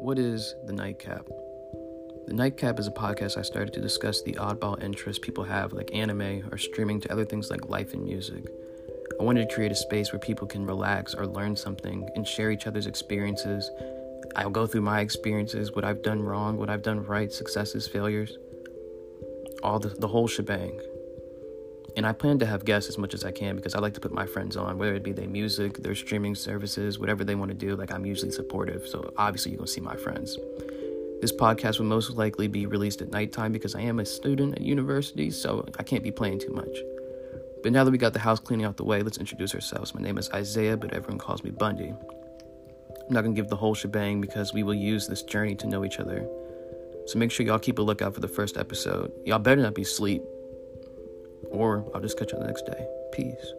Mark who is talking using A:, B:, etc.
A: What is the Nightcap? The Nightcap is a podcast I started to discuss the oddball interests people have, like anime or streaming, to other things like life and music. I wanted to create a space where people can relax or learn something and share each other's experiences. I'll go through my experiences, what I've done wrong, what I've done right, successes, failures, all the, the whole shebang. And I plan to have guests as much as I can because I like to put my friends on, whether it be their music, their streaming services, whatever they want to do. Like, I'm usually supportive. So, obviously, you're going to see my friends. This podcast will most likely be released at nighttime because I am a student at university, so I can't be playing too much. But now that we got the house cleaning out the way, let's introduce ourselves. My name is Isaiah, but everyone calls me Bundy. I'm not going to give the whole shebang because we will use this journey to know each other. So make sure y'all keep a lookout for the first episode. Y'all better not be asleep or I'll just catch you the next day. Peace.